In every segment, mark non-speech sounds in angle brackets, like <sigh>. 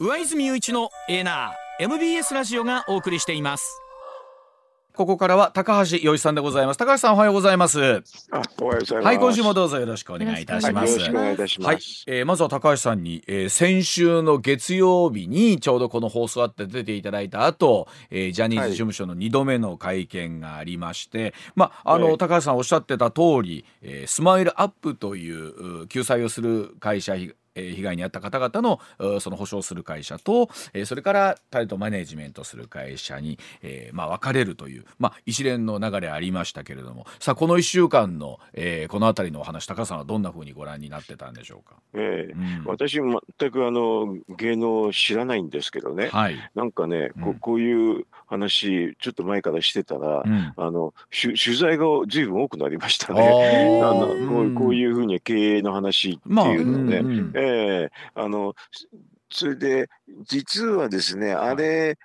上泉雄一のエーナー MBS ラジオがお送りしています。ここからは高橋洋一さんでございます。高橋さんおはようございます。あ、おはようございます。はい今週もどうぞよろしくお願いいたしはい、ます。よろしくお願いいたします。はい、えーまずは高橋さんに、えー先週の月曜日にちょうどこの放送あって出ていただいた後、えージャニーズ事務所の2度目の会見がありまして、まああの、はい。高橋さんおっしゃってた通り、えースマイルアップというう救済をする会社被害に遭った方々のうその保証する会社と、えーそれからタレントマネジメントする会社に、えーまあ、分かれるという、まあ、一連の流れありましたけれどもさあこの1週間の、えーこの辺りのお話高橋さんはどんなふうにご覧になってたんでしょうか？ええうん私全くあの芸能を知らないんですけどね、はい。なんかね、ここういう話ちょっと前からしてたら、うん。あの取取材が随分多くなりましたあね。ー <laughs> あのこううんこういうふうに経営の話ってまあいうのね、うんうんええあのそれで実はですね、あれ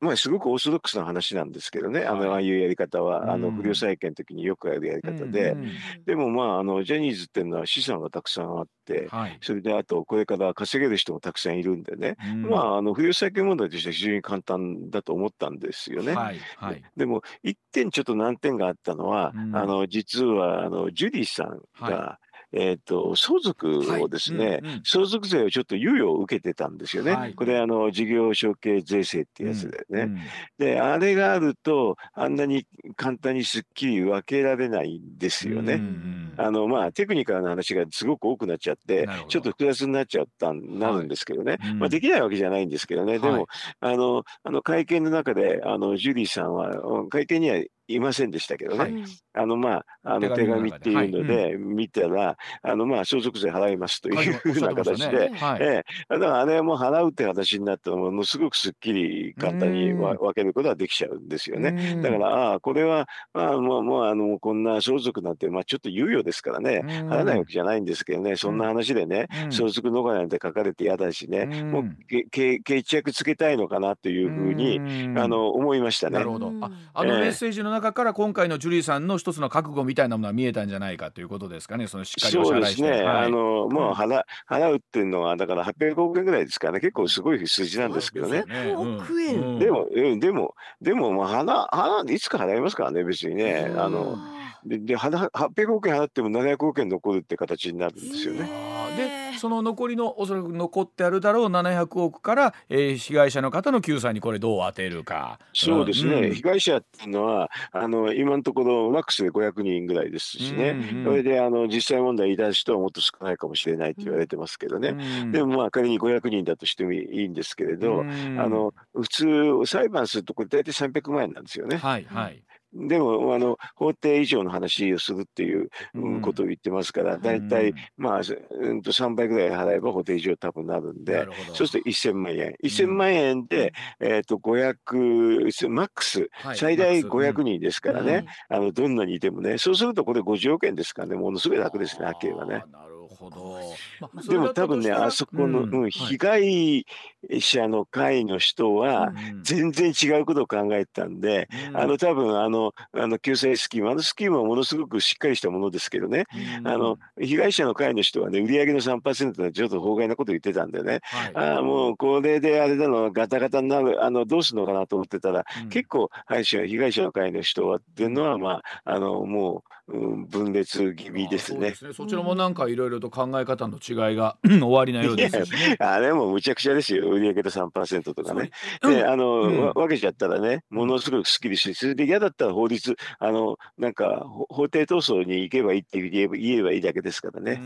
まあ、すごくオーソドックスな話なんですけどね、あのはい。ああいうやり方は、あのうん。不良債権の時によくやるやり方で、うんうんでもまああのジャニーズっていうのは資産がたくさんあって、はい。それであとこれから稼げる人もたくさんいるんでね、うん。まああの不良債権問題としては非常に簡単だと思ったんですよね。はい。はい。でも一点ちょっと難点があったのは、うん。あの実はあのジュリーさんが、はえっ、と相続をですね、はいうんうん。相続税をちょっと猶予を受けてたんですよね。はい。これあの事業承継税制ってやつでね。うんであれがあるとあんなに簡単にすっきり分けられないんですよね。うんうん。あのまあテクニカルな話がすごく多くなっちゃってちょっと複雑になっちゃったんなるんですけどね、うん。まあ、できないわけじゃないんですけどね、ではい。もあのあの会見の中であのジュリーさんはうん会見にはいませんでしたけどね、はい。あのまああの手手紙っていうので見たら、あのまあ相続税払いますというふうな形で、はい。ええ、だからあれはもう払うって形になったらものすごくすっきり簡単に分けることができちゃうんですよね。うん。だから、ああ、これは、まあ、もう、もう、あの、こんな相続なんて、まあ、ちょっと猶予ですからね、うん。払わないわけじゃないんですけどね、そんな話でね、うん。相続逃れなんて書かれて嫌だしね、うん。もう、けけ決着つけたいのかなというふうに、うん。あの、思いましたね。なる。ほど。うん。あ、あのええ。メッセージの中から今回のジュリーさんの一つの覚悟みたいなものが見えたんじゃないかということですかね。そのしっかりお支払いして。そうですね、はいあの、もう払、払うっていうのは、だから800億円ぐらいですからね、結構すごい数字なんですけどね。800億円うんでも、うんでも、でも、まあ、払、払、いつか払いますからね、別にね。あの、で、で、払800億円払っても700億円残るって形になるんですよね。でその残りのおそらく残ってあるだろう700億から、えー被害者の方の救済にこれどう当てるか。そうですね、ん被害者っていうのは、あの今のところ、マックスで500人ぐらいですしね、うんうんそれであの実際問題、言い出す人はもっと少ないかもしれないと言われてますけどね、うんでもまあ、仮に500人だとしてもいいんですけれど、うんあの普通、裁判すると、これ、大体300万円なんですよね。はいはい。でもあの、法定以上の話をするっていううん。うんことを言ってますから、大体、まあ、うんと3倍ぐらい払えば法定以上多分なるんでそうすると1000万円。1000万円で、えっ、と、500、マックス、はい最大マックス。500人ですからね、あの、どんなにいてもね、そうするとこれ50億円ですからね、ものすごい楽ですね、はっきり言えばね。なるほど。まあでも多分ね、あそこの、うん。被害者の会の人は、全然違うことを考えてたんで、あの、多分あの、あの、救済スキーム、あのスキームはものすごくしっかりしたものですけどね、あの、被害者の会の人はね、売上の3%でちょっと法外なこと言ってたんでね、ああ、もうこれであれだの、ガタガタになる、あの、どうするのかなと思ってたら、結構、配信は被害者の会の人はっていうのは、まあ、あの、もう、うん、分裂気味ですね。そそちらもなんかいろいろと考え方の違いが終わりなようですしね。あれもむちゃくちゃですよ、売上で3%とかね。うんで、あの、うんわ分けちゃったらね、ものすごくすっきりして、それで嫌だったら法律、あの、なんか、ほ法廷闘争に行けばいいって言えば言えばいいだけですからうね。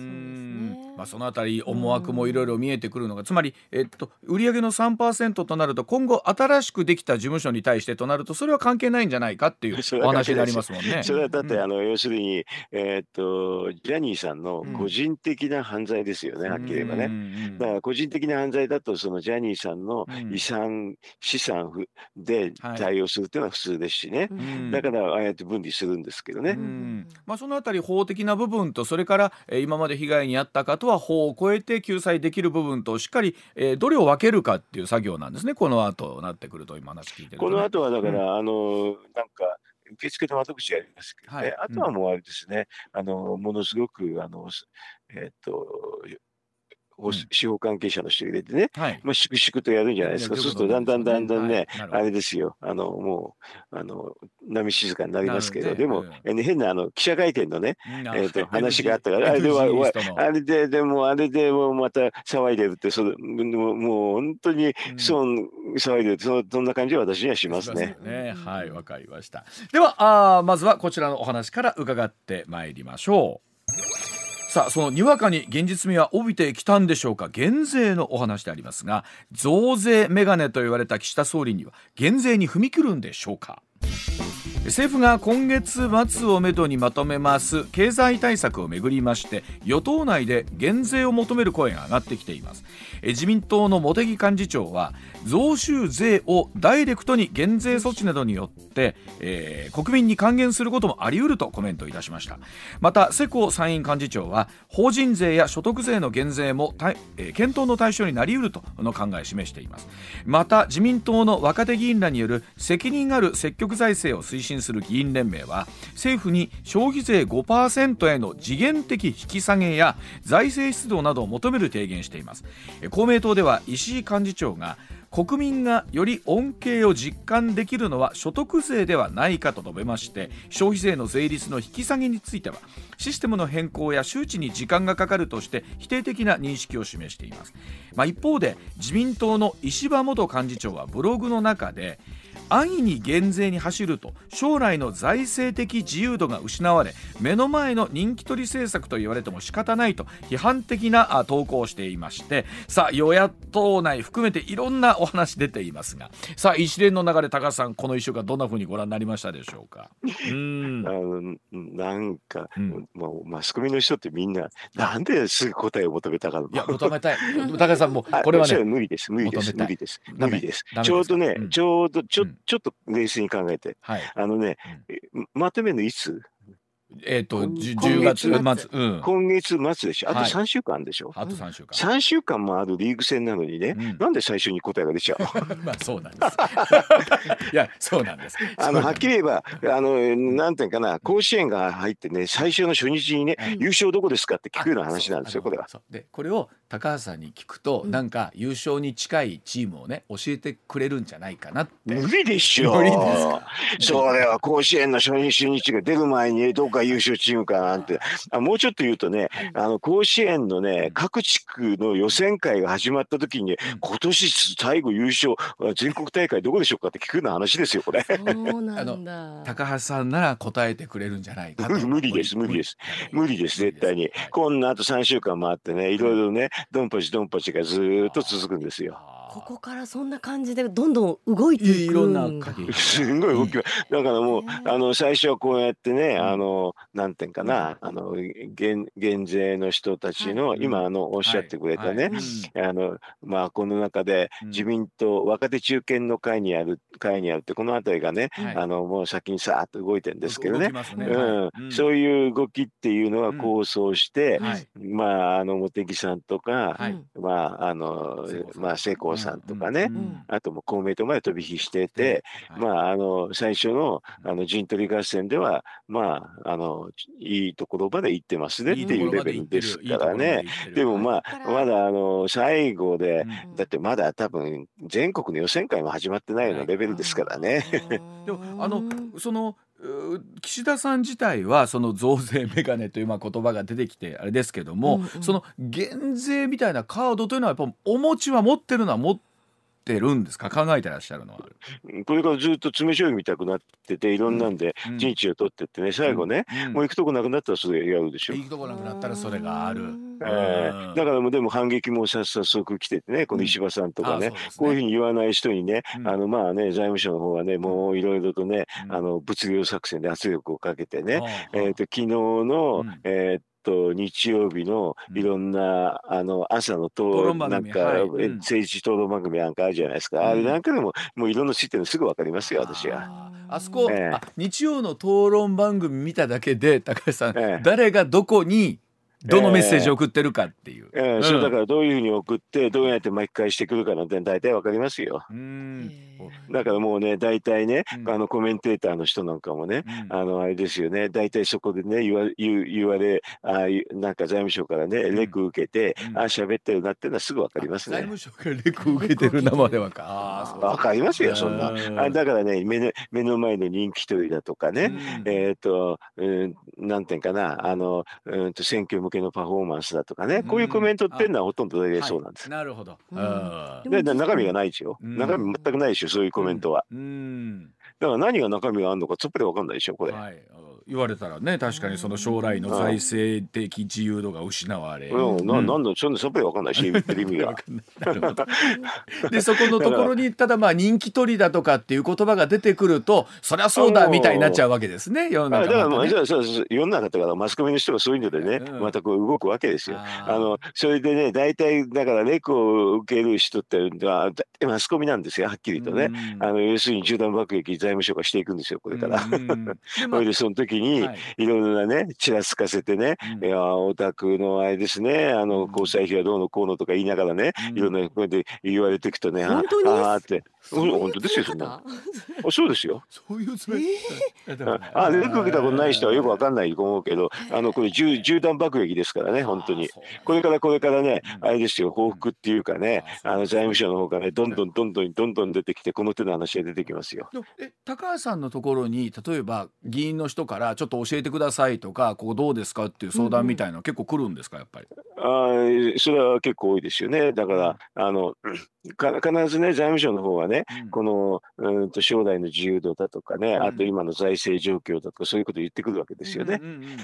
んまあ、そのあたり思惑もいろいろ見えてくるのが、つまり、えっと、売上の3%となると今後新しくできた事務所に対してとなるとそれは関係ないんじゃないかっていうお話になりますもんね。それはだって、うんあの、要するに、えーっと、ジャニーさんの個人的な犯罪ですよね、はっきり言えばね。ねだから個人的な犯罪だと、そのジャニーさんのうん遺産、資産ふで対応するっていうのは普通ですしね。だから、ああやって分離するんですけどね。うんまあ、そのあたり法的な部分とそれから、えー今まで被害に遭った方は法を超えて救済できる部分としっかり、えーどれを分けるかっていう作業なんですね。この後なってくると今話聞いてるとね、この後はだかうんら、あの、なんか、受付の窓口やりますけどね、はい。あとはもうあれですね、あの、ものすごく、あの、すえっと、うん、司法関係者の人入れてね、はい、まあ、粛々とやるんじゃないですか。そうすると、だんだんだんだんね、はい、あれですよ、あの、もう、あの、波静かになりますけど、でも、うん、変な、あの、記者会見のね、えっ、と、話があったから、あれでは、あれで、でも、あれでもまた騒いでるって、そもう、もう本当に、そう、騒いでるそそんな感じは私にはしますね。ね。はい、わかりました。では、あまずはこちらのお話から伺ってまいりましょう。さあそのにわかに現実味は帯びてきたんでしょうか？減税のお話でありますが増税メガネと言われた岸田総理には減税に踏み切るんでしょうか？政府が今月末をめどにまとめます。経済対策をめぐりまして与党内で減税を求める声が上がってきています。自民党の茂木幹事長は増収税をダイレクトに減税措置などによって、えー、国民に還元することもあり得るとコメントいたしました。また世耕参院幹事長は法人税や所得税の減税も、えー、検討の対象になり得るとの考えを示しています。また自民党の若手議員らによる責任ある積極財政を推進する議員連盟は政府に消費税5%への時限的引き下げや財政出動などを求める提言しています。公明党では石井幹事長が国民がより恩恵を実感できるのは所得税ではないかと述べまして消費税の税率の引き下げについてはシステムの変更や周知に時間がかかるとして否定的な認識を示しています、まあ、一方で自民党の石破元幹事長はブログの中で安易に減税に走ると将来の財政的自由度が失われ目の前の人気取り政策と言われても仕方ないと批判的な投稿をしていましてさあ与野党内含めていろんなお話出ていますがさあ一連の流れ高橋さんこの1週間どんなふうにご覧になりましたでしょうか？うん。あのなんか、うん、まあ、マスコミの人ってみんななんですぐ答えを求めたかいや求めたい。高橋さんも <laughs> これはね無理です無理です無理です無理です。ちょうどね、うん、ちょうどちょ、うんちょっと冷静に考えて、はい、あのね、うん、まとめるのいつ？えっ、ー、と、10月末、うん、今月末でしょ？あと3週間でしょ？はい、あと3週間。3週間もあるリーグ戦なのにね、うん、なんで最初に答えが出ちゃう？<laughs> まあそうなんです。<laughs> いや、そうなんです。あの、はっきり言えば、あの、なんていうかな、甲子園が入ってね、最初の初日にね、優勝どこですかって聞くような話なんですよ、これは。で、これを高橋さんに聞くと、なんか優勝に近いチームをね、教えてくれるんじゃないかなって。無理でしょ。無理ですそれは甲子園の初日、初日が出る前に、どっか優勝チームかなんて、あもうちょっと言うとね、あの甲子園のね、各地区の予選会が始まった時に、今年最後優勝、全国大会どこでしょうかって聞くような話ですよ、これ。そうなんだ。高橋さんなら答えてくれるんじゃないか無理です、無理です。無理です、絶対に。こんなあと3週間もあってね、いろいろね、ドンパチドンパチがずっと続くんですよ。ここからそんな感じでどんどん動いていくいろんなすごい動きだからもうあの最初はこうやってねあのなんていうかなあの減減税の人たちの、今あのおっしゃってくれたね、あのまあこの中で自民党若手中堅の会にある会にあるってこの辺りがね、あのもう先にさーっと動いてるんですけどね。うん。そういう動きっていうのは構想して、まああの茂木さんとか、まああのまあ成功さんとかね、あとも公明党まで飛び火してて、まあ、あの、最初の、あの、陣取り合戦では、まあ、あの、いいところまで行ってますねっていうレベルですからね。でもまあ、まだ、あの、最後で、だってまだ多分、全国の予選会も始まってないようなレベルですからね。でも、あの、その、岸田さん自体はその増税メガネというまあ言葉が出てきてあれですけども、うんうん、その減税みたいなカードというのはやっぱお持ちは持ってるのは持ってるんですか？考えてらっしゃるのは。これからずっと詰め将棋みたくなってていろんなんで陣地を取ってってね最後ね、もう行くとこなくなったらそれやるでしょ。行くとこなくなったらそれがある。えー、だからもうでも反撃も早速来ててねこの石破さんとかね,、こういうふうに言わない人にね、あのまあね財務省の方はねもういろいろとね、あの物流作戦で圧力をかけてね、えー、と昨日の、えーと日曜日のいろんな、あの朝の討論なんか、政治討論番組なんかあるじゃないですか、あれなんかでももういろんな知ってるのすぐ分かりますよ私は。あそこ、えー、日曜の討論番組見ただけで高橋さん、えー、誰がどこにどのメッセージを送ってるかっていう、えー、うん、そうだからどういうふうに送ってどうやって巻き返してくるかなんて大体わかりますよ。うん。だからもうね大体ね、うん、あのコメンテーターの人なんかもね、うん、あのあれですよね。大体そこでね言わ言言われあなんか財務省からねレク受けて、うん、あ喋ってるなっていうのはすぐわかりますね。財務省からレク受けてるなまではか。わかりますよそんな。あだからね目の目の前の人気取りだとかね、えっ、ー、と、うん、なんていうかなあの、うんと選挙向けのパフォーマンスだとかね、こういうコメントっていうのはほとんど大体そうなんです。なるほど。で中身がないですよ。中身全くないでしょ？そういうコメントは。だから何が中身があるのかちょっぴり分かんないでしょ？これ。はい言われたらね確かにその将来の財政的自由度が失われ、うん、ななんだそんなさっぱり分かんないし <laughs> 言ってる意味が。でそこのところにただまあ人気取りだとかっていう言葉が出てくるとそりゃそうだみたいになっちゃうわけですね世の中、ね、だからまあじゃ世の中だからマスコミの人がそういうのでね、うん、またこう動くわけですよ。あのそれでね大体だからレコを受ける人っていうのはマスコミなんですよはっきりとね。あの要するに銃弾爆撃財務省がしていくんですよこれから。<laughs> それでその時に、い、ろいろなねちらつかせてね、いやお宅のあれですねあの交際費はどうのこうのとか言いながらね、いろんな声で言われていくとね、ああって。本当ですよそんな。あそうですよ。そういうつもり。あレク受けたことない人はよくわかんないと思うけど、あのこれ銃銃弾爆撃ですからね本当に。これからこれからね、あれですよ報復っていうかね、あの財務省の方からねどんどんどんどんどんどん出てきてこの手の話が出てきますよ。え高橋さんのところに例えば議員の人からちょっと教えてくださいとかここどうですかっていう相談みたいな結構来るんですかやっぱり。あそれは結構多いですよね。だからあの <clears throat> 必ずね財務省の方はね、うん、このうんと将来の自由度だとかね、うん、あと今の財政状況だとかそういうことを言ってくるわけですよね。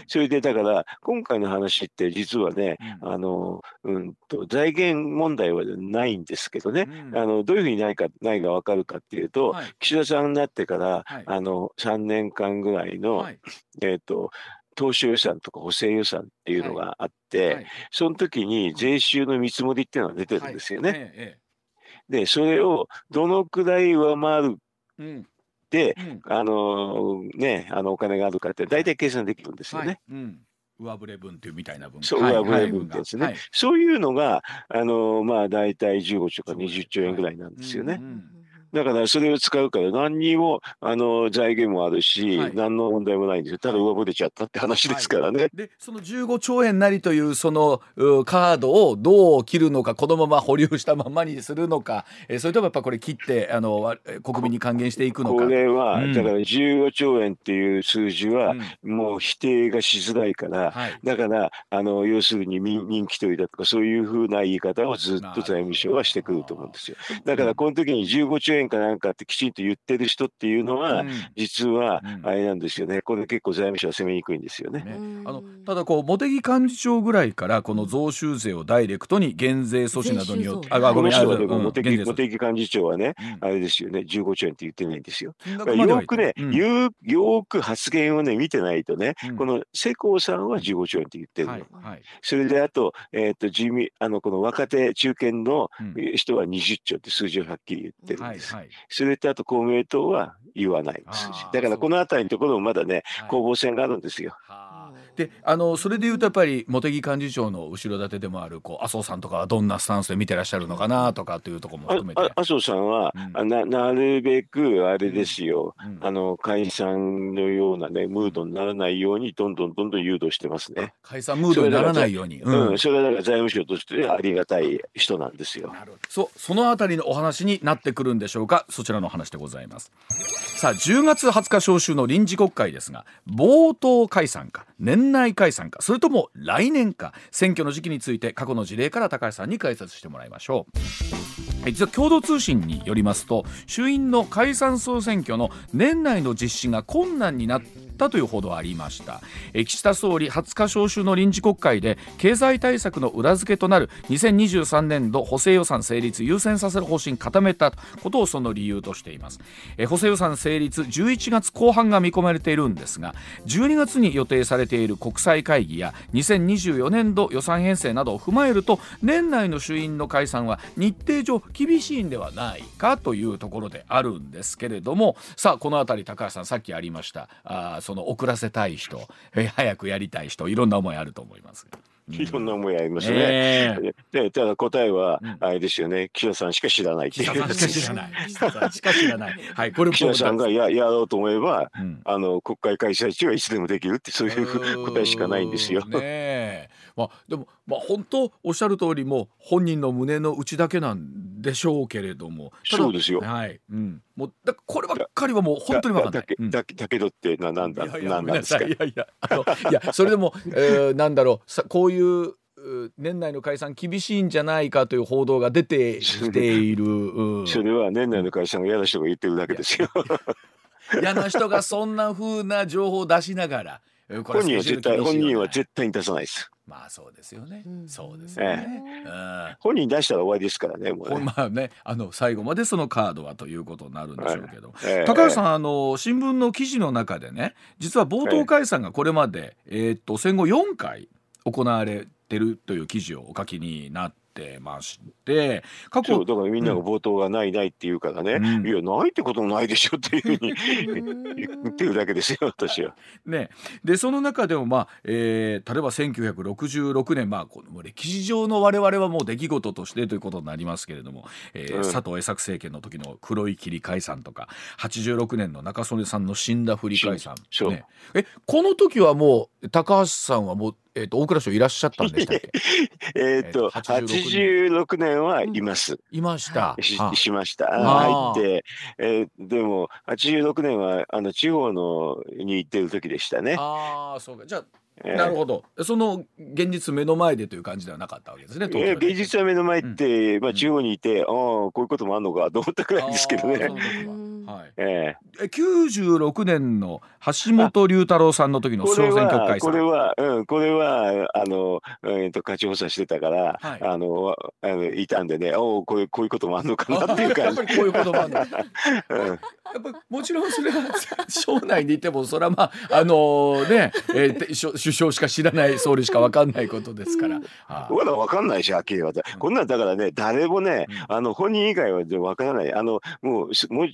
それでだから今回の話って実はね、あのうんと財源問題はないんですけどね、あのどういうふうにないかないが分かるかっていうと、はい、岸田さんになってから、はい、あの3年間ぐらいの、はい、えっ、ー、と当初予算とか補正予算っていうのがあって、はい。はい、その時に税収の見積もりっていうのが出てるんですよね。はいで、それをどのくらい上回るで、うん、あのね、あのお金があるかって大体計算できるんですよね。うん、上振れ分っていうみたいな分。そう、上振れ分ってやつね、はい、そういうのがあのまあ大体15兆か20兆円ぐらいなんですよね。うんうんだからそれを使うから何にもあの財源もあるし、はい、何の問題もないんですよ。ただ上振れちゃったって話ですからね。はい、でその15兆円なりというそのカードをどう切るのかこのまま保留したままにするのか、えー、それともやっぱこれ切ってあの国民に還元していくのか。これは、うん、だから15兆円っていう数字は、もう否定がしづらいから、はい、だからあの要するに人気取りだとかそういうふうな言い方をずっと財務省はしてくると思うんですよ。だからこの時に15兆円円かなんかってきちんと言ってる人っていうのは、うん、実はあれなんですよね、これ結構財務省は攻めにくいんですよね。ねあのただこう茂木幹事長ぐらいからこの増収税をダイレクトに減税措置などによってあごめんなさい。茂木幹事長はね、あれですよね。15兆円って言ってないんですよ。よくね、よよく発言をね見てないとね、この世耕さんは15兆円って言ってるの。はいはい、それであと,、えー、と自民あのこの若手中堅の人は20兆って数字をはっきり言ってるんです。はい、それとあと公明党は言わない。数字だからこの辺りのところもまだね攻防戦があるんですよ。であのそれでいうとやっぱり茂木幹事長の後ろ盾でもあるこう麻生さんとかはどんなスタンスで見てらっしゃるのかなとかというところも含めて。麻生さんは、うん、ななるべくあれですよ、うん、あの解散のようなねムードにならないようにどんどんどんどん誘導してますね。解散ムードにならないように。うん、それはだから財務省としてありがたい人なんですよ。そそのあたりのお話になってくるんでしょうか。そちらの話でございます。さあ10月20日召集の臨時国会ですが冒頭解散か。年内解散かそれとも来年か選挙の時期について過去の事例から高橋さんに解説してもらいましょう。実は共同通信によりますと衆院の解散総選挙の年内の実施が困難になってったという報道ありました。岸田総理20日召集の臨時国会で経済対策の裏付けとなる2023年度補正予算成立優先させる方針固めたことをその理由としています。補正予算成立11月後半が見込まれているんですが12月に予定されている国際会議や2024年度予算編成などを踏まえると年内の衆院の解散は日程上厳しいんではないかというところであるんですけれどもさあこの辺り高橋さんさっきありましたあその遅らせたい人、え早くやりたい人いろんな思いあると思います。いろんな思いありますね。でただ答えはあれですよね、岸田さんしか知らないっていう。岸田さんしか知らない。岸田さんしか知らない。はい、これ岸田さんがややろうと思えば、あの国会開催中はいつでもできるってそういう答えしかないんですよ。ねまあでもまあ本当おっしゃる通りも本人の胸の内だけなんでしょうけれども。そうですよ。はい。うん。もうだこればっかりはもう本当に分かんない。だだけどってななんだなんなんですか？いやいやあのいやそれでも、えー、なんだろうさこういう年内の解散厳しいんじゃないかという報道が出てきている、うん、それは年内の解散が嫌な人が言ってるだけですよ嫌な人がそんな風な情報を出しながら本人は絶対本人は絶対に出さないですまあそうですよね。そうですよね。ええ、本人出したら終わりですからね。もうねまあね、あの最後までそのカードはということになるんでしょうけど、え、高橋さんあの新聞の記事の中でね、実は冒頭解散がこれまでえー、っと戦後4回行われてるという記事をお書きになってまして過去だからみんなが冒頭がないないって言うからね、うん、いやないってこともないでしょっていうふうに言ってるだけですよ私は。ね、でその中でもまあ、えー、例えば1966年まあこの歴史上の我々はもう出来事としてということになりますけれども、えー、うん、佐藤栄作政権の時の黒い霧解散とか86年の中曽根さんの死んだふり解散、ね、えこの時はもう高橋さんはもうえっ、ー、と大蔵省いらっしゃったんでしたっけ？<laughs> えっと86年。はいます、いました。ししました。入って、えー、でも86年はあの地方のに行ってる時でしたね。ああそうか。じゃあなるほど。その現実目の前でという感じではなかったわけですね。え現実は目の前って、うん、まあ、地方にいて、うん、ああこういうこともあるのかと思ったくらいですけどね。はい。えー、96年の橋本龍太郎さんの時の小選挙会これはうんこれはあの、えーと、勝ち補佐してたから、はい、あのあのいたんでねおこういうこういうこともあるのかなっていう感じ。やっぱりこういうこともあるの、<laughs> うん、やっぱもちろんそれは <laughs> 省内にいてもそれはまああのー、ね、えー、首相しか知らない総理しか分かんないことですから。まだ分かんないしはっきり言こんなんだからね誰もね、あの本人以外は分からない。あのもうもう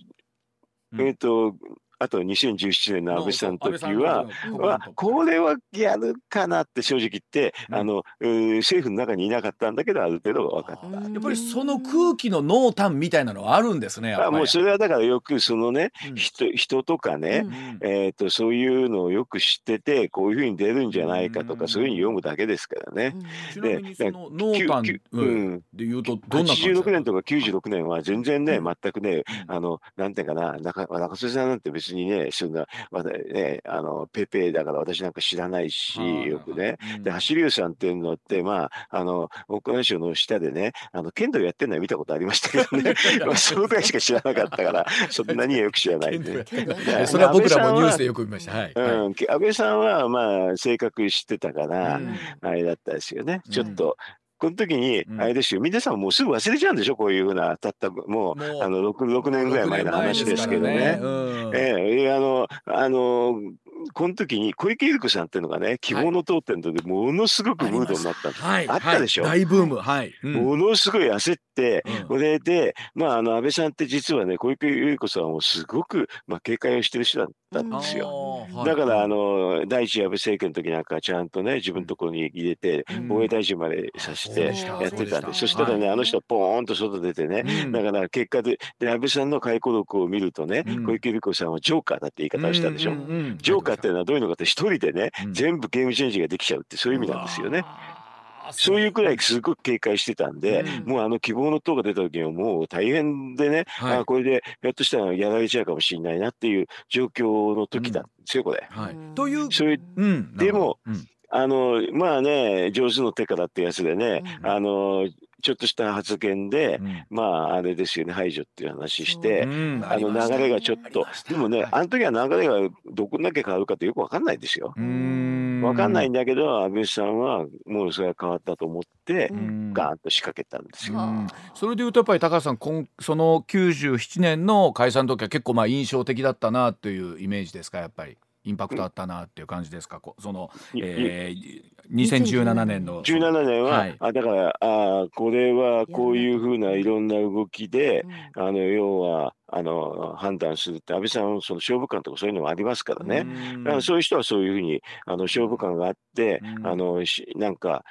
えっ、ー、とあと2017年の安倍さんの時は、はこれはやるかなって正直言って、うん、あの政府の中にいなかったんだけどある程度分かった。やっぱりその空気の濃淡みたいなのはあるんですね。あもうそれはだからよくそのね、うん、人人とかね、うん、えっ、ー、とそういうのをよく知っててこういうふうに出るんじゃないかとか、そういうふうに読むだけですからね。で、その濃淡でいうとどんな86年とか96年は全然ね、全くね、あのなんていうかな中中曽さんなんて別にねそんなまだねあのペペだから私なんか知らないしよくね。で橋龍さんっていうのってまああの岡山省の下でねあの剣道やってるのは見たことありましたけどね <laughs> まあそのぐらいしか知らなかったから <laughs> そんなによく知らないね。それは僕らもニュースでよく見ました。はい、うん、安倍さんはまあ性格知ってたから、あれだったですよね。ちょっとこの時に、あれですよ、皆さんもうすぐ忘れちゃうんでしょ？こういうふうな、たった、もう、あの6、6年ぐらい前の話ですけどね。ええあの、あの、この時に小池百合子さんっていうのがね希望の当店でものすごくムードになったはい、あったでしょ、はい、大ブーム、はい、うん、ものすごい焦って、これでまああの安倍さんって実はね小池百合子さんをすごく、まあ、警戒をしてる人だったんですよ、うん、だからあの第一安倍政権の時なんかちゃんとね自分のところに入れて、防衛大臣までさせてやってたんで、そした。らね、あの人ポーンと外出てね、だから結果でで安倍さんの回顧録を見るとね、小池百合子さんはジョーカーだって言い方をしたでしょ、ジョーカーっていうのはどういうのかって一人でね、うん、全部ゲームチェンジができちゃうってそういう意味なんですよね。そういうくらいすごく警戒してたんで、うん、もうあの希望の塔が出た時はもう大変でね、はい、あこれでひょっとしたらやられちゃうかもしれないなっていう状況の時だんですよ、これ。はい、という。それ、うん、でも、あのまあね上手の手からってやつでね、あのちょっとした発言で、うん、まああれですよね排除っていう話して、う。ん、あの流れがちょっとでもね、はい、あの時は流れがどこだけ変わるかってよく分かんないですよ。分かんないんだけど安倍さんはもうそれは変わったと思ってガーンと仕掛けたんですよ。それでいうとやっぱり高橋さん。その97年の解散の時は結構まあ印象的だったなというイメージですかやっぱり。インパクトあったなっていう感じですか、その、えー、2017年の。17年は、はい、あだからあこれはこういうふうないろんな動きで、あの要はあの判断するって安倍さんその勝負感とかそういうのもありますからね。だからそういう人はそういうふうにあの勝負感があってあのなんか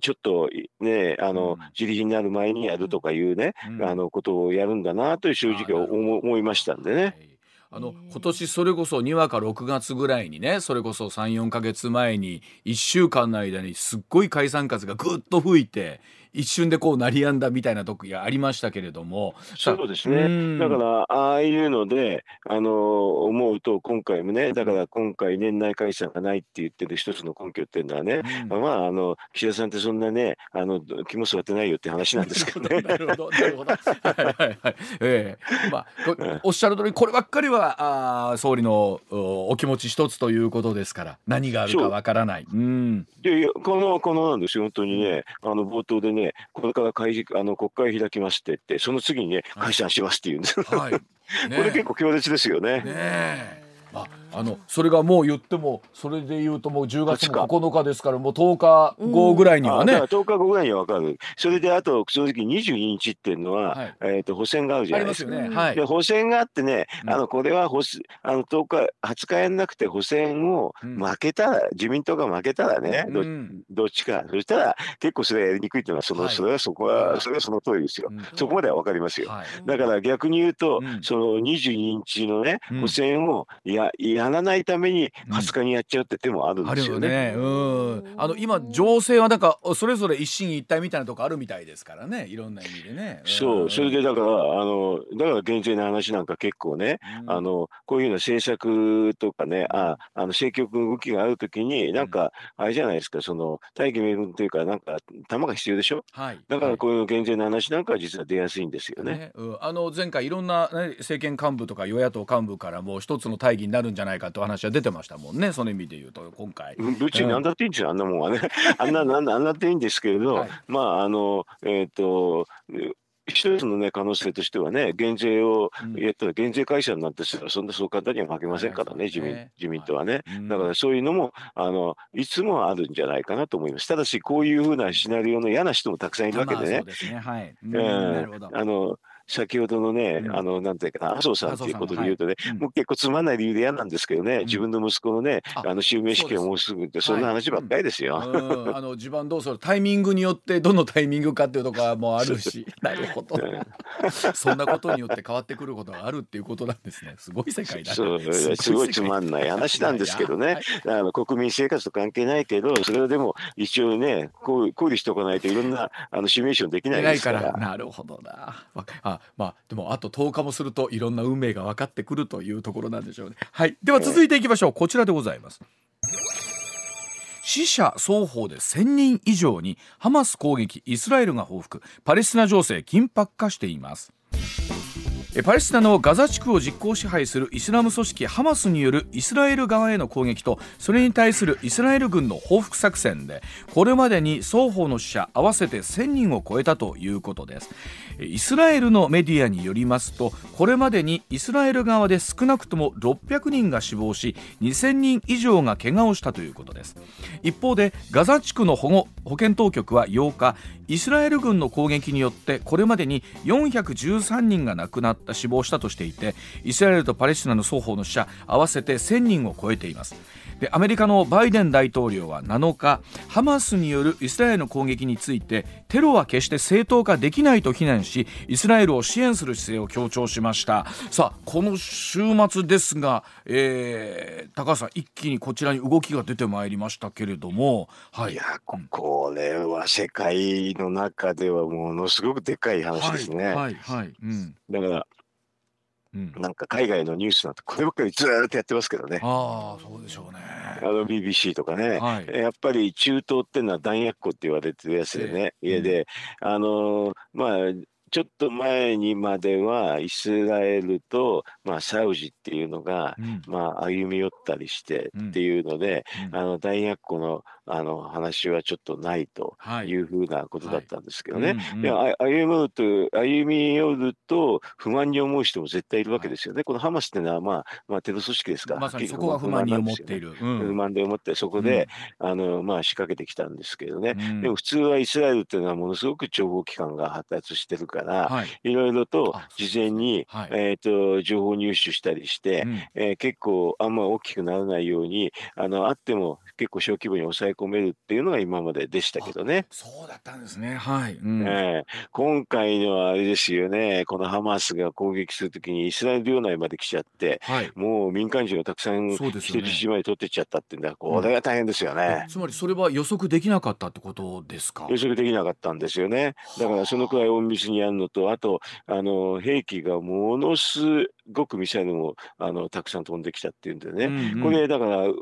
ちょっとね、あの、自利品になる前にやるとかいうね、あのことをやるんだなという正直思いましたんでね。あの今年それこそ2話か6月ぐらいにねそれこそ34か月前に1週間の間にすっごい解散風がぐっと吹いて一瞬でこう鳴りやんだみたいな時がありましたけれどもそうですねだからああいうのであの思うと今回もねだから今回年内解散がないって言ってる一つの根拠っていうのはね、うん、まああの岸田さんってそんなねあの気も座ってないよって話なんですけどね。<laughs> なるほどなるほど。はいはいはい。ええー、まあおっしゃる通りこればっかりはあ総理のお気持ち一つということですから何があるかわからない。うん。でこのこのなんですよ本当にねあの冒頭でねね、これから会あの国会開きますって言って、その次にね、解散しますって言うんです。はい。ね、<laughs> これ結構強烈ですよね。ねああのそれがもう言ってもそれで言うともう10月の9日ですからもう10日後ぐらいにはね、うん、10日後ぐらいには分かる。それであと正直22日っていうのは、はい、えーと、補選があるじゃないですか、ね。はい、で補選があってね、あのこれは補あの10日20日やんなくて補選を負けたら、うん、自民党が負けたらねど,、どっちか。そしたら結構それはやりにくいっていうのはその、はい、それはそこはそれはその通りですよ、そこまでは分かりますよ、だから逆に言うと、その22日のね補選をややらないために20日にやっちゃうって手もあるんですよね。ね。うん、あの今情勢はなんかそれぞれ一進一退みたいなとこあるみたいですからね。いろんな意味でね。そう。それでだからあのだから減税の話なんか結構ね、うん、あのこういうような政策とかねああの政局の動きがあるときになんか、あれじゃないですか。その大義名分というかなんか玉が必要でしょ、はい、だからこういう減税の話なんかは実は出やすいんですよね。ね。うん、あの前回いろんな、ね、政権幹部とか与野党幹部からも一つの大義になるんじゃないかと話は出てましたもんねその意味で言うと今回。別に何だっていいんですよ、<laughs> あんなもんはね。あんななんだあんなっていいんですけれど、はい、まああのえっ、ー、と一つのね可能性としてはね減税をやったら減税会社になってたらそんなそう簡単には負けませんからね、自民自民党はね、だからそういうのもあのいつもあるんじゃないかなと思います。ただしこういうふうなシナリオの嫌な人もたくさんいるわけでね。あの先ほどのね、うん、あの、なんていうかな、麻生さんっていうことで言うとね、はい、もう結構つまんない理由で嫌なんですけどね、うん、自分の息子のね、あの、襲名式をもうす。ぐって、そんな話ばっかりですよ。はい、あの、地盤どうする？タイミングによって、どのタイミングかっていうとかもあるし、<laughs> なるほど。<laughs> そんなことによって変わってくることがあるっていうことなんですね。すごい世界だ。そうすごいつまんない話なんですけどね、あの国民生活と関係ないけど、それはでも一応ね、こう考慮しておかないといろんなあのシミュレーションできないですから。なるほどな。あ、まあでもあと10日もするといろんな運命が分かってくるというところなんでしょうね。はい、では続いていきましょう。こちらでございます。死者双方で1000人以上にハマス攻撃イスラエルが報復パレスチナ情勢緊迫化していますパレスチナのガザ地区を実効支配するイスラム組織ハマスによるイスラエル側への攻撃とそれに対するイスラエル軍の報復作戦でこれまでに双方の死者合わせて1000人を超えたということです。イスラエルのメディアによりますとこれまでにイスラエル側で少なくとも600人が死亡し2000人以上が怪我をしたということです。一方でガザ地区の保護保健当局は8日イスラエル軍の攻撃によってこれまでに413人が亡くなった。死亡したとしていてイスラエルとパレスチナの双方の死者合わせて1000人を超えています。でアメリカのバイデン大統領は7日ハマスによるイスラエルの攻撃についてテロは決して正当化できないと非難しイスラエルを支援する姿勢を強調しました。さあこの週末ですが、えー、高橋さん一気にこちらに動きが出てまいりましたけれども、はい、いやこれは世界の中ではものすごくでかい話ですね。はい、はい、はい、うん、だからうん、なんか海外のニュースなんてこればっかりずっとやってますけどね。ああ、そうでしょうね。あの BBC とかね、はい、やっぱり中東っていうのは弾薬庫って言われてるやつでね、家、えー、で、あのー、まあちょっと前にまではイスラエルと、まあ、サウジっていうのが、うん、まあ、歩み寄ったりしてっていうので、うん、あの弾薬庫のあの話はちょっとないとい。うふうなことだったんですけどね。歩み寄ると歩み寄ると不満に思う人も絶対いるわけですよね。このハマスっていうのは、まあ、まあテロ組織ですか。ら、まさにそこは不満に思っている。うん。不満で思ってそこで、あのまあ、仕掛けてきたんですけどね、うん。でも普通はイスラエルっていうのはものすごく情報機関が発達してるから、はい。いろいろとあ事前に、はい。えー、と情報入手したりして、うん。えー結構あんま大きくならないようにあのあっても結構小規模に抑え込めるっていうのが今まででしたけどね。そうだったんですね。はい。うんええ今回のはあれですよね、このハマスが攻撃するときにイスラエル領内まで来ちゃって、はい。もう民間人をたくさん人質まで取ってっちゃったってんだ、これが大変ですよね。つまりそれは予測できなかったってことですか？予測できなかったんですよね。だからそのくらい隠密にやるのと、あと、あの兵器がものすごくミサイルもあのたくさん飛んできたっていうんでね、うんうん。これだからうう、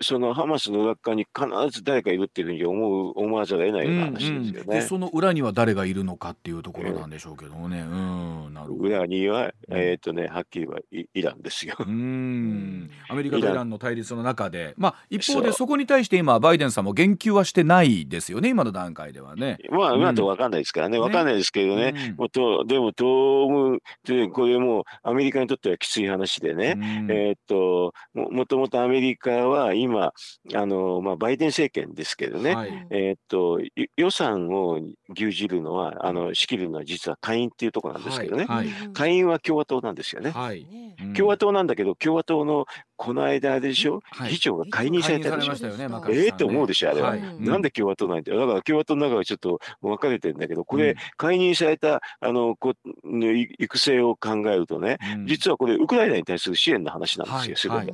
そのハマスの裏側に必ず誰かいるっていうふうに思う思わざるを得ないような話ですようんうん。その裏には誰がいるのかっていうところなんでしょうけどもね。うん、なるほど。裏には、うん。えっ、とね、はっきりはイイランですよ。うーん。アメリカとイランの対立の中で、まあ、一方でそこに対して今バイデンさんも言及はしてないですよね今の段階ではね。まあ、うん。今と分かんないですからね、ね分かんないですけどね、うん。もうとでも、当分で、これもうアメリカにとってはきつい話でね、うん。えーっとももともとアメリカは今、あのまあ、バイデン政権ですけどね、はい。えーっとゆ予算を牛耳るのは、あの仕切るのは実は下院っていうところなんですけどね、はい。下院は共和党なんですよね。共和党なんだけど、共和党のこの間でしょ、はい。議長が解任されたでしょ？し。ねええシさんね。と思うでしょ、あれは。はい。うん。なんで共和党なんて、だから共和党の中がちょっと分かれてるんだけど、これ、うん。解任されたあのこ育成を考えるとね、うん。実はこれ、ウクライナに対する支援の話なんはいですよ、すごい。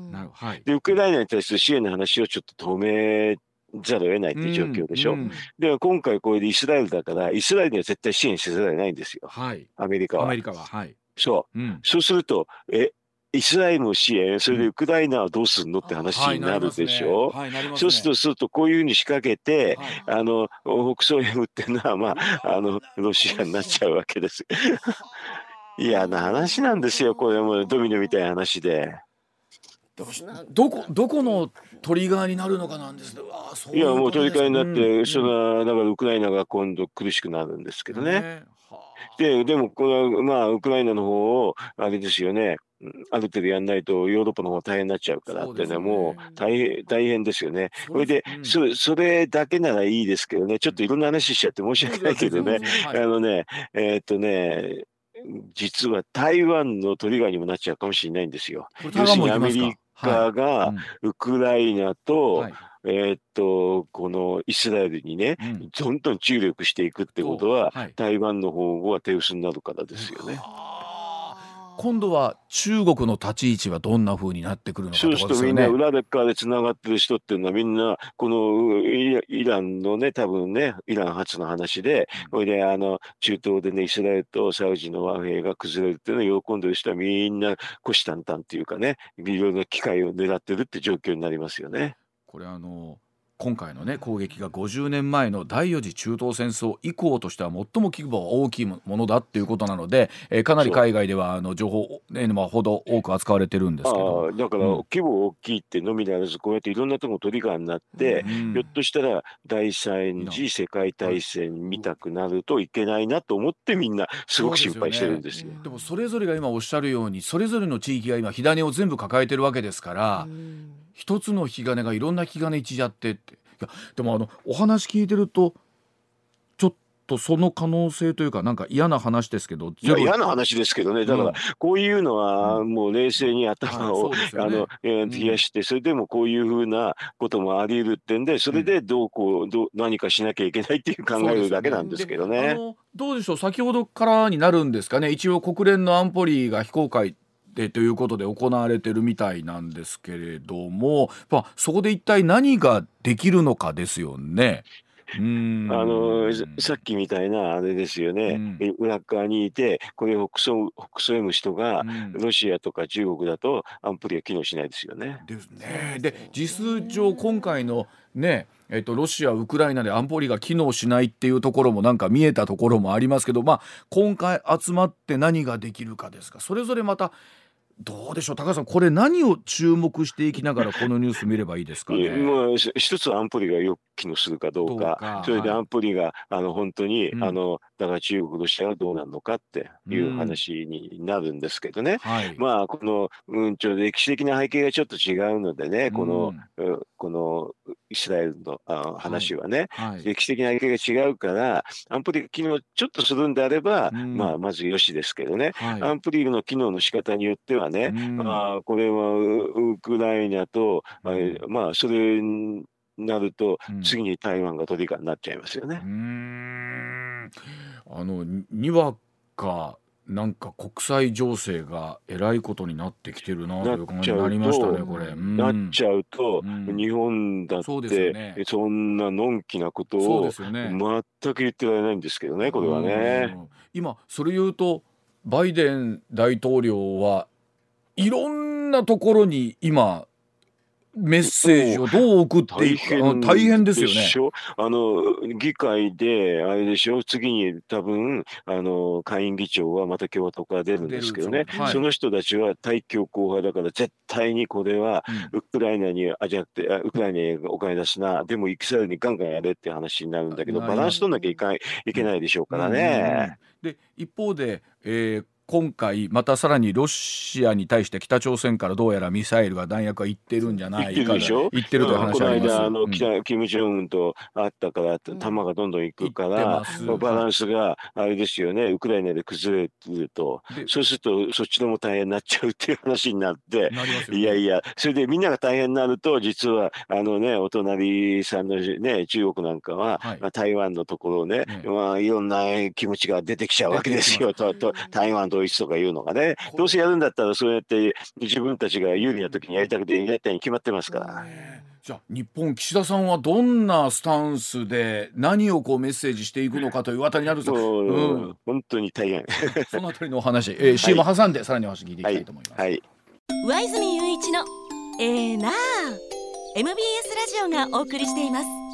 で、ウクライナに対する支援の話をちょっと止めざるを得ないっていう状況でしょ？うん。うん。で、今回これでイスラエルだから、イスラエルには絶対支援せざるを得ないんですよ、はい。アメリカは。アメ。リカははい。そう。うん。そうすると、え、イスラエルの支援、それでウクライナはどうするのって話はいになるでしょ？はいそうすると、するとこういうふうに仕掛けて、はい。あの北総 M っていうのは、まあ、あのロシアになっちゃうわけです。<laughs> 嫌な話なんですよ、これもドミノみたいな話で。どこどこのトリガーになるのかなんですいや、もうことです取り替えになって、うんそのだからウクライナが今度苦しくなるんですけどね。はで、でも、これはまあ、ウクライナの方を、あれですよね、うんある程度やんないと、ヨーロッパの方大変になっちゃうからっていうのは、そうですよねもう大変大変ですよね。あこれで、うん。そそれだけならいいですけどね、ちょっといろんな話しちゃって申し訳ないけど <laughs> ね、はい。あのね、えーっとね、実は台湾のトリガーにもなっちゃうかもしれないんですよ。すか要するにアメリカがウクライナと、はい。えーっと、このイスラエルにね、うん。どんどん注力していくってことは、はい。台湾の方は手薄になるからですよね。あー今度は中国の立ち位置はどんな風になってくるのかってそうするとみんな。裏側でつながってる人っていうのはみんなこのイライランのね多分ねイラン発の話でこれであの中東でねイスラエルとサウジの和平が崩れるっていうのを喜んでる人はみんな虎視眈々っていうかねいろいろな機会を狙ってるって状況になりますよね。これあの今回のね攻撃が50年前の第四次中東戦争以降としては最も規模が大きいものだっていうことなので、えーかなり海外ではあの情報、ねまあ、ほど多く扱われてるんですけど。だからうん規模大きいってのみならずこうやっていろんなところトリガーになって、うん。ひょっとしたら第三次世界大戦見たくなるといけないなと思ってみんなすごく心配してるんですよ。でもそれぞれが今おっしゃるようにそれぞれの地域が今火種を全部抱えてるわけですから、うん一つの火種がいろんな火種一じゃってって。いやでもあのお話聞いてるとちょっとその可能性というかなんか嫌な話ですけどいや嫌な話ですけどね、だから、うん。こういうのはもう冷静に頭を、あのえ冷やして、それでもこういうふうなこともあり得るってんで、それでどうこうどう何かしなきゃいけないっていう考えるだけなんですけどあね。のどうでしょう？先ほどからになるんですかね？一応国連の安保理が非公開でということで行われてるみたいなんですけれども、まあ、そこで一体何ができるのかですよね。うーんあのさっきみたいなあれですよね、うんえ裏側にいて、これ北総、北総 M 人が、うんロシアとか中国だと安保理は機能しないですよね。ですね。で実数上今回のねえっとロシアウクライナで安保理が機能しないっていうところもなんか見えたところもありますけど、まあ今回集まって何ができるかですが、それぞれまたどうでしょう？高橋さんこれ何を注目していきながらこの <laughs> ニュース見ればいいですかね？まあ、一つは安保理がよく機能するかどうか。それで安保理が、あの本当に、あのだから中国ロシアがどうなるのかっていう話になるんですけどね、はい、まあこの、うん、ちょ歴史的な背景がちょっと違うのでねこの、このイスラエルのあ話はね、はい。はい、歴史的な背景が違うから安保理が機能ちょっとするんであれば、まあまずよしですけどね、安保理の機能の仕方によってはね、まあこれはウクライナと、まあそれになると、次に台湾がトリガーになっちゃいますよね。あのにわかなんか国際情勢がえらいことになってきてるなという感じになりましたねこれ。なっちゃうと、日本だって、そんなのんきなことを全く言ってられないんですけどねこれはね。今それ言うとバイデン大統領はいろんなところに今メッセージをどう送っていくか大変ですよね。あの議会であれでしょ。次に多分あの下院議長はまた共和党から出るんですけどね、はい、その人たちは対強硬派だから絶対にこれはウクライナに、あじゃなくてウクライナにお金出すなでもイスラエルにガンガンやれって話になるんだけどバランス取んなきゃいかいけないでしょうからね。で一方で、えー今回またさらにロシアに対して北朝鮮からどうやらミサイルが弾薬がいってるんじゃないか言ってるという話あります、うん、この間あの、うん、北キム・ジョンウンと会ったから弾がどんどんいくから、うん、バランスがあれですよね。ウクライナで崩れると。そうするとそっちのも大変になっちゃうっていう話になって、ね、いやいや。それでみんなが大変になると実はあのねお隣さんのね中国なんかは、はい、まあ、台湾のところをね、ねまあ、いろんな気持ちが出てきちゃうわけですよ。とと台湾統一とかいうのがね、どうせやるんだったらそうやって自分たちが有利な時にやりたくてやりたいに決まってますから。じゃあ日本岸田さんはどんなスタンスで何をこうメッセージしていくのかというあたりになると、うん、本当に大変。<laughs> そのあたりのお話、えー、CM 挟んでさらにお話聞いていきたいと思います、はい。はい、上泉雄一のえー、な MBS ラジオがお送りしています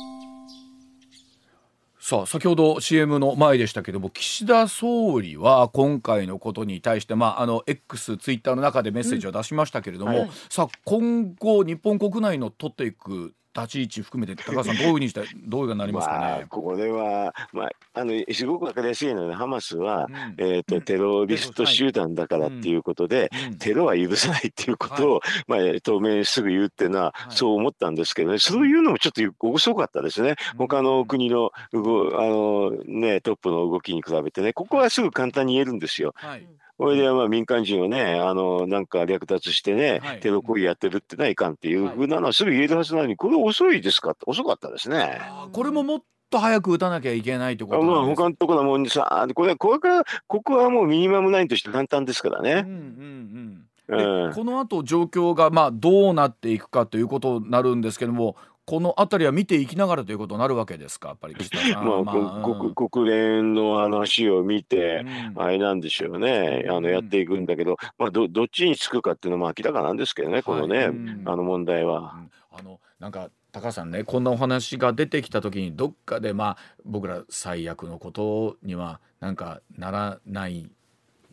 さあ先ほど CM の前でしたけども岸田総理は今回のことに対して、まあ、あの X ツイッターの中でメッセージを出しましたけれども、うん。はい、さあ今後日本国内の取っていく立ち位置含めて高橋さん <laughs> どういうふうにしてどういうふうになりますかね？まあ、これはまああのすごくわかりやすいのでハマスは、うん、えっ、ー、とテロリスト集団だからっていうことで、うん、テロは許さないっていうことを、はい、まあ当面すぐ言うっていうのは、そう思ったんですけどね。そういうのもちょっと遅かったですね。他の国の動あのねトップの動きに比べてね、ここはすぐ簡単に言えるんですよ。はいこれでまあ民間人をね、あのなんか略奪してね、はい、テロ行為やってるってないかんっていうふうなのはすぐ言えるはずなのに、これ遅いですか？遅かったですね。これももっと早く打たなきゃいけないってことまあ他のところはもうさ、これこれからここはもうミニマムナインとして簡単ですからね。うんうんうん。うん、この後状況がまあどうなっていくかということになるんですけどもこの辺りは見ていきながらということになるわけですか、やっぱり <laughs> まあ、まあ、国連の話を見て、うん、あれなんでしょうね、あのやっていくんだけど、まあど、どっちにつくかっていうのは明らかなんですけどね、このね、はい、あの問題は。あのなんか高橋さんねこんなお話が出てきた時にどっかでまあ僕ら最悪のことにはなんかならない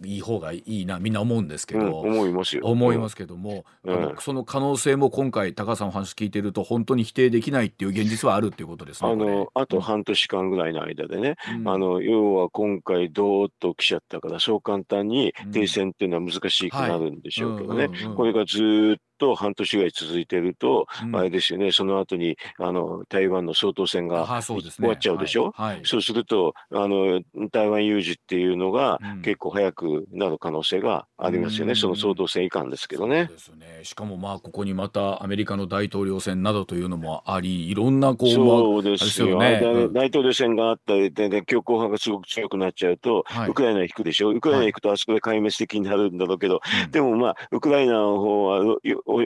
いい方がいいなみんな思うんですけど、うん、思いますよ。思いますけども、うん、その可能性も今回高橋さんお話聞いてると本当に否定できないっていう現実はあるっていうことですね。あのあと半年間ぐらいの間でね、うん、あの要は今回どーっと来ちゃったからそう簡単に停戦っていうのは難しくなるんでしょうけどね、これがずっと半年ぐらい続いてると、うん、あれですよね、その後にあの台湾の総統選が終わっちゃうでしょ、はい。はい、そうするとあの台湾有事っていうのが結構早くなる可能性がありますよね、うん、その総統選以下ですけどね。ですね。しかもまあここにまたアメリカの大統領選などというのもあり、いろんなこうそうですよ。ね、大統領選があったりで、ね、強硬派がすごく強くなっちゃうと、はい、ウクライナに引くでしょ、ウクライナに行くとあそこで壊滅的になるんだろうけど、でもまあ、ウクライナの方は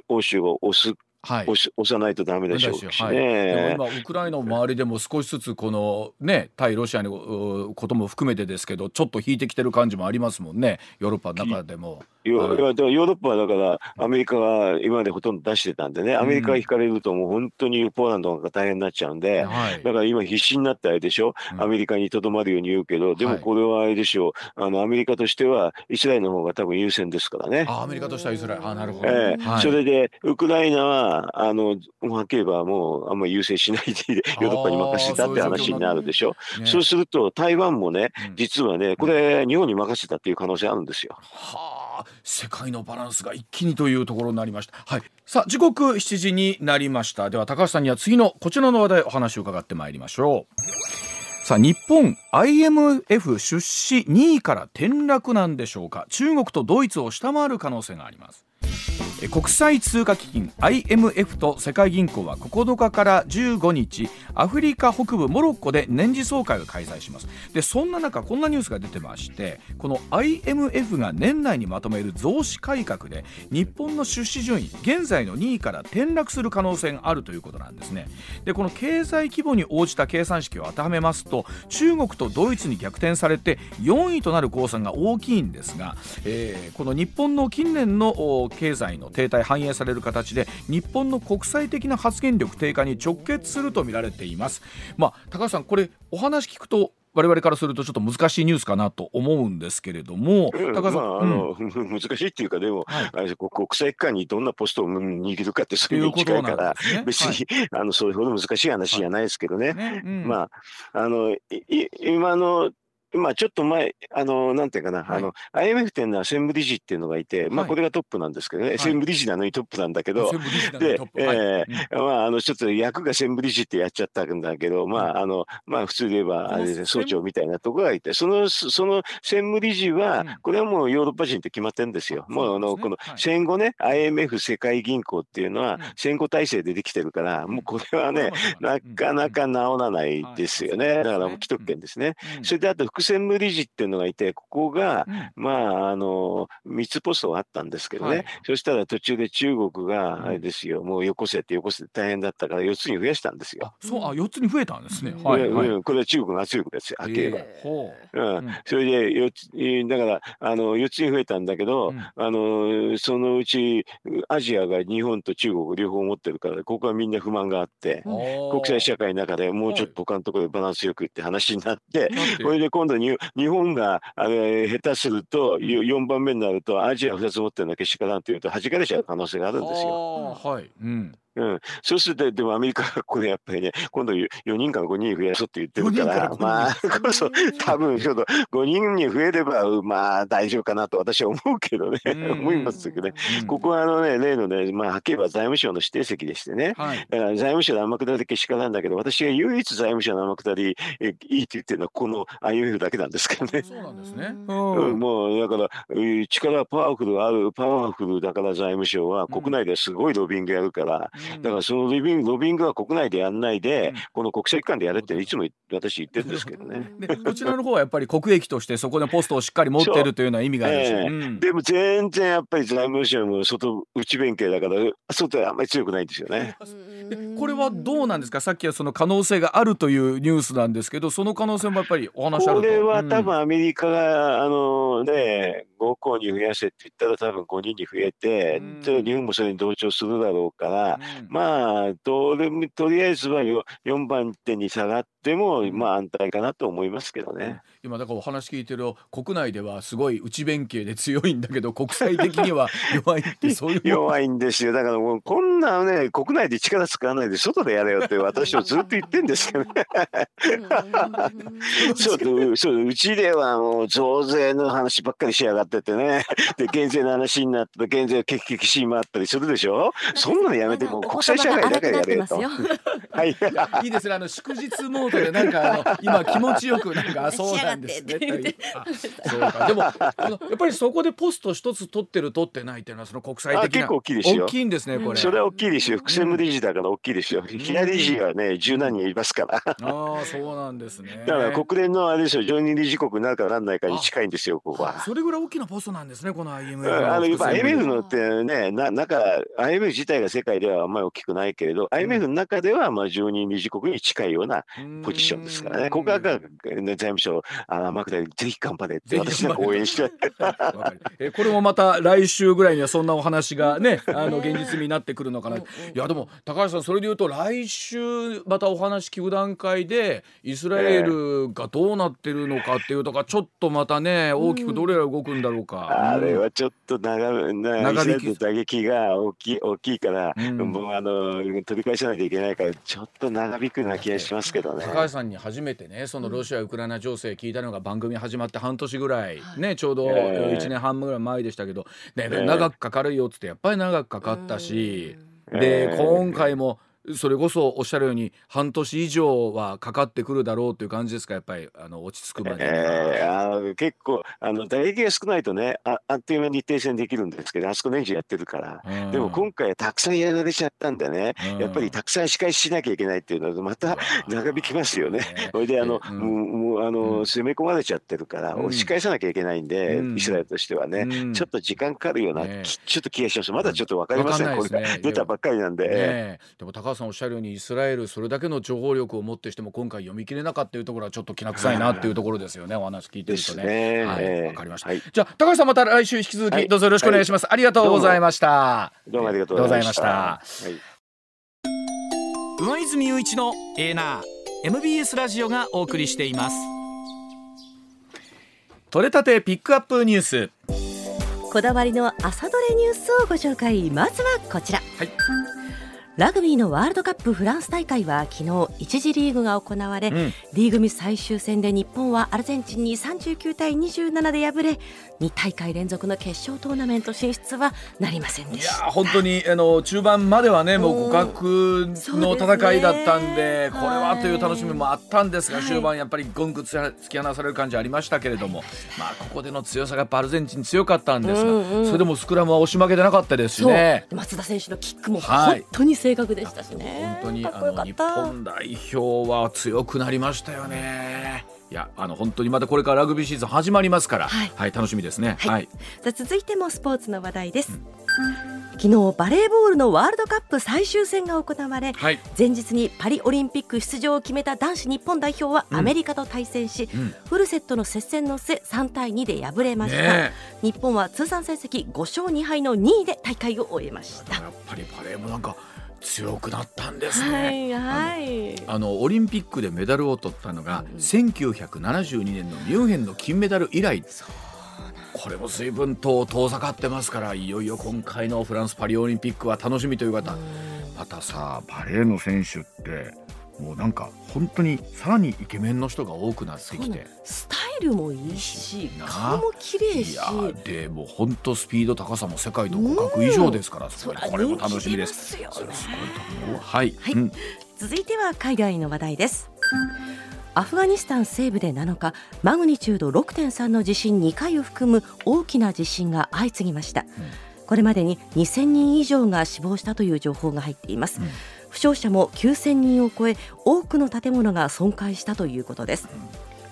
欧州を押すはい、押さないとダメでしょうしね、はい、でも今ウクライナの周りでも少しずつこのね対ロシアのことも含めてですけどちょっと引いてきてる感じもありますもんね。ヨーロッパの中でも。ヨーロッパはだからアメリカが今までほとんど出してたんでねアメリカが引かれるともう本当にポーランドが大変になっちゃうんで、はい、だから今必死になってあれでしょ、うん、アメリカにとどまるように言うけどでもこれはあれでしょ？う、あのアメリカとしてはイスラエルの方が多分優先ですからね。アメリカとしてはイスラエル。あなるほど、えーはい、それでウクライナはあのはっきり言えばもうあんまり優先しないでヨーロッパに任せたって話になるでしょ。そうね、そうすると台湾もね実はねこれ日本に任せたっていう可能性あるん。ですよ。はあ世界のバランスが一気にというところになりました。はい。さあ時刻7時になりました。では高橋さんには次のこちらの話題お話を伺ってまいりましょう。さあ日本 IMF 出資2位から転落なんでしょうか。中国とドイツを下回る可能性があります国際通貨基金 IMF と世界銀行は9日から15日アフリカ北部モロッコで年次総会を開催します。でそんな中こんなニュースが出てましてこの IMF が年内にまとめる増資改革で日本の出資順位現在の2位から転落する可能性があるということなんですね。でこの経済規模に応じた計算式を当てはめますと中国とドイツに逆転されて4位となる公算が大きいんですが、えー、この日本の近年の経済の停滞反映される形で日本の国際的な発言力低下に直結するとみられています。まあ、高橋さんこれお話聞くと我々からするとちょっと難しいニュースかなと思うんですけれども、うん、高さん、まあ、あの、うん、難しいっていうかでも、はい、国際機関にどんなポストを握るかってそういうに近いから、ね、別に、はい、あのそれほど難しい話じゃないですけどね。はいねうん、まああの今のまあちょっと前、あの、なんていうかな、はい、あの、IMF っていうのは専務理事っていうのがいて、まあこれがトップなんですけどね、はい、専務理事なのにトップなんだけど、で、えー、まああの、ちょっと役が専務理事ってやっちゃったんだけど、まああの、まあ普通で言えば、あれですね、総長みたいなところがいて、その、その専務理事は、これはもうヨーロッパ人って決まってるんですよ。もうあの、この戦後ね、IMF 世界銀行っていうのは戦後体制でできてるから、もうこれはね、なかなか治らないですよね。だからもう既得権ですね。それであと副専務理事っていうのがいて、ここが、うん、まあ、あの、3つポストがあったんですけどね、はい、そしたら途中で中国が、あれですよ、うん、もうよこせってよこせって大変だったから4つに増やしたんですよ。そう、あ、4つに増えたんですね。はい、はい、これは中国の圧力ですよ、はっきり言えば。う。ん、それで4つ、だから、あの、4つに増えたんだけど、あの、そのうち、アジアが日本と中国両方持ってるから、ここはみんな不満があって、国際社会の中でもうちょっと他のところでバランスよくって話になって、これで今度に日本があれ下手すると4番目になるとアジア2つ持ってるのけしからんというとはじかれちゃう可能性があるんですよ。はいうんうん、そうすると、でもアメリカがこれやっぱりね、今度4人から5人増やそうって言ってるから、まあ、<laughs> こそ、多分ちょっと5人に増えれば、まあ大丈夫かなと私は思うけどね、思いますけどね、ここはあのね、例のね、まあ、はっきり言えば財務省の指定席でしてね、はい、だから財務省の天下りだけしかなんだけど、私が唯一財務省の天下りいいって言ってるのは、この IMF だけなんですからね。そうなんですね。うん、もう、だから、力パワフルある、パワフルだから財務省は国内ですごいロビングやるから、だからそのロビングロビングは国内でやんないで、この国際機関でやれっていつも私言ってるんですけどね。でこちらの方はやっぱり国益としてそこでポストをしっかり持ってるというような意味があるでしょう、えーうん、でも全然やっぱり財務省も外内弁慶だから外はあんまり強くないんですよね。これはどうなんですか？さっきはその可能性があるというニュースなんですけどその可能性もやっぱりお話あると。これは多分アメリカが、あのね5校に増やせって言ったら多分5人に増えて、うん、日本もそれに同調するだろうから、うん、まあとりあえずは 4, 4番手に下がっても、まあ安泰かなと思いますけどね。今だからお話聞いてる国内ではすごい内弁慶で強いんだけど国際的には弱いって <laughs> そういう弱いんですよ。だからもうこんなね国内で力使わないで外でやれよって私はずっと言ってんですけどね。そうそううちではもう増税の話ばっかりしやがっててね。で減税の話になって減税けきしまったりするでしょ。そんなのやめてもう国際社会だからやれよと。はい、いいですね。あの祝日モードでなんかあの今気持ちよくなんかそうなんってって言って <laughs> そうかでもやっぱりそこでポスト一つ取ってる取ってないっていうのはその国際的な結構大きいですよ大きいんですねこれ。それは大きいですよ。副専務理事だから大きいですよ。左理事はね、十何人いますから。ああそうなんですね。だから国連のあれですよ、常任理事国になるかならないかに近いんですよ、ここは。それぐらい大きなポストなんですねこの IMF あのやっぱ IMF ののってね、な中 IMF 自体が世界ではあんまり大きくないけれど、IMF の中ではまあ常任理事国に近いようなポジションですからね。ここは財務省、あの天下りぜひ頑張れって私なんか応援して。えこれもまた来週ぐらいにはそんなお話がねあの現実味になってくるのかな。いやでも高橋さんそれで言うと来週またお話聞く段階でイスラエルがどうなってるのかっていうとかちょっっとまたね大きくどれら動くんだろうか。あれはちょっと長長引き打撃が大きい大きいから、うん、もうあの取り返さなきゃいけないからちょっと長引くような気がしますけどね。高橋さんに初めてねそのロシアウクライナ情勢聞いたのが番組始まって半年ぐらい。ねちょうど1年半ぐらい前でしたけど、ね、長くかかるよっつってやっぱり長くかかったし。で今回もそれこそおっしゃるように半年以上はかかってくるだろうという感じですか？やっぱりあの落ち着くまで、えー、あ結構あの打撃が少ないとねああっという間に停戦できるんですけどあそこ年中やってるから、うん、でも今回たくさんやられちゃったんでね、うん、やっぱりたくさん仕返ししなきゃいけないっていうのはまた長引きますよね。<laughs> それであの、うん、もうあの攻め込まれちゃってるから、仕返さなきゃいけないんで、イスラエルとしてはね、ちょっと時間かかるような、ちょっと気がします。まだちょっと分かりません、ね、これ出たばっかりなんで。ね、でも高橋さんおっしゃるようにイスラエルそれだけの情報力を持ってしても今回読み切れなかったというところはちょっときな臭いなっていうところですよね、お話聞いてるとね。はい、わかりました。じゃあ高橋さんまた来週引き続きどうぞよろしくお願いします。ありがとうございました。どうもありがとうございました。はい、上泉雄一のエーナー MBS ラジオがお送りしています。取れたてピックアップニュース。こだわりの朝どれニュースをご紹介まずはこちら。はい。ラグビーのワールドカップフランス大会は昨日1次リーグが行われ、うん、リーグ組最終戦で日本はアルゼンチンに39対27で敗れ2大会連続の決勝トーナメント進出はなりませんでした。いや本当にあの中盤まではねもう互角の戦いだったんで、ね、これはという楽しみもあったんですが、はい、終盤やっぱりぐんぐん突き放される感じありましたけれども、まあここでの強さがやっぱアルゼンチン強かったんですが、うんうん、それでもスクラムは押し負けてなかった。ですしね松田選手のキックも本当に正確でしたしね。本当にあの日本代表は強くなりましたよね。いやあの本当にまたこれからラグビーシーズン始まりますから、はい、はい、楽しみですね。はい。はい、さあ続いてもスポーツの話題です。うん昨日バレーボールのワールドカップ最終戦が行われ、はい、前日にパリオリンピック出場を決めた男子日本代表はアメリカと対戦し、うん、フルセットの接戦の末3対2で敗れました、ね、日本は通算成績5勝2敗の2位で大会を終えましたやっぱりバレーもなんか強くなったんですね。はいはい、あのオリンピックでメダルを取ったのが、うん、1972年のミュンヘンの金メダル以来。これも随分と遠ざかってますからいよいよ今回のフランスパリオリンピックは楽しみという方。またさバレーの選手ってもうなんか本当にさらにイケメンの人が多くなってきて。スタイルもいいし顔も綺麗し。いやでも本当スピード高さも世界と互角以上ですから、それこれも楽しみです。それすごいと思う。はい、はい、うん、続いては海外の話題です。アフガニスタン西部で7日マグニチュード6.3の地震2回を含む大きな地震が相次ぎました、うん、これまでに2000人以上が死亡したという情報が入っています、うん負傷者も9000人を超え多くの建物が損壊したということです、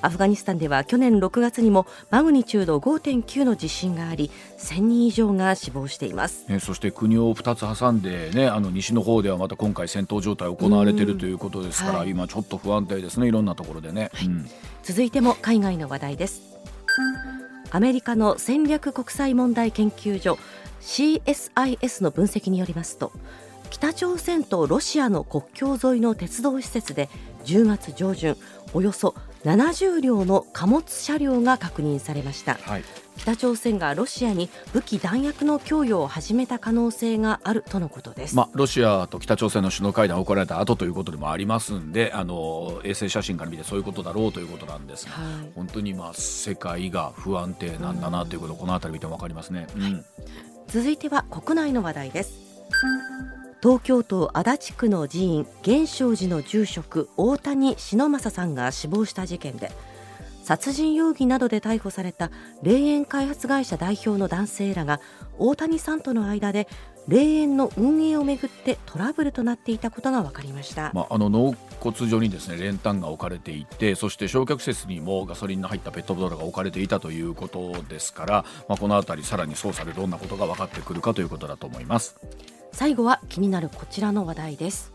アフガニスタンでは去年6月にもマグニチュード5.9の地震があり1000人以上が死亡しています、ね、そして国を2つ挟んで、ね、あの西の方ではまた今回戦闘状態行われているということですから、はい、今ちょっと不安定ですねいろんなところでね、はい。うん、続いても海外の話題です。アメリカの戦略国際問題研究所 CSIS の分析によりますと北朝鮮とロシアの国境沿いの鉄道施設で10月上旬およそ70両の貨物車両が確認されました、はい、北朝鮮がロシアに武器弾薬の供与を始めた可能性があるとのことです、まあ、ロシアと北朝鮮の首脳会談が行われた後ということでもありますんであの衛星写真から見てそういうことだろうということなんですが、はい、本当にまあ世界が不安定なんだなということをこの辺り見ても分かりますね、うん、続いては国内の話題です東京都足立区の寺院源証寺の住職大谷忍正さんが死亡した事件で殺人容疑などで逮捕された霊園開発会社代表の男性らが大谷さんとの間で霊園の運営をめぐってトラブルとなっていたことが分かりました、まあ、あの納骨所にですね練炭が置かれていてそして焼却施設にもガソリンの入ったペットボトルが置かれていたということですから、まあ、この辺りさらに捜査でどんなことが分かってくるかということだと思います。最後は気になるこちらの話題です。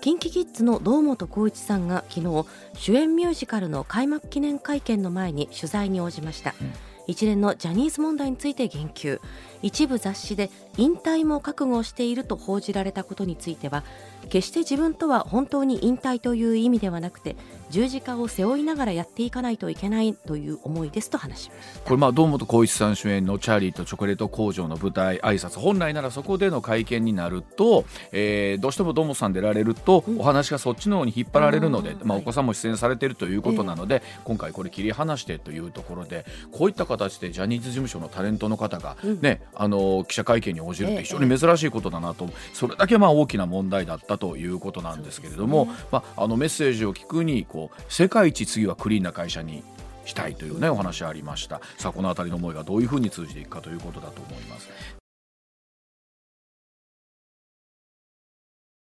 キンキキッズの堂本光一さんが昨日主演ミュージカルの開幕記念会見の前に取材に応じました、うん。一連のジャニーズ問題について言及一部雑誌で引退も覚悟していると報じられたことについては決して自分とは本当に引退という意味ではなくて十字架を背負いながらやっていかないといけないという思いですと話しました。これまあ堂本光一さん主演の「チャーリーとチョコレート工場」の舞台挨拶本来ならそこでの会見になると、えー、どうしても堂本さん出られるとお話がそっちの方に引っ張られるので、まあ、お子さんも出演されているということなので、今回これ切り離してというところでこういった形でジャニーズ事務所のタレントの方がね、あの記者会見に応じるって非常に珍しいことだなと。それだけまあ大きな問題だったということなんですけれども、まあ、あのメッセージを聞くにこう世界一次はクリーンな会社にしたいというねお話ありました。さあこの辺りの思いがどういうふうに通じていくかということだと思います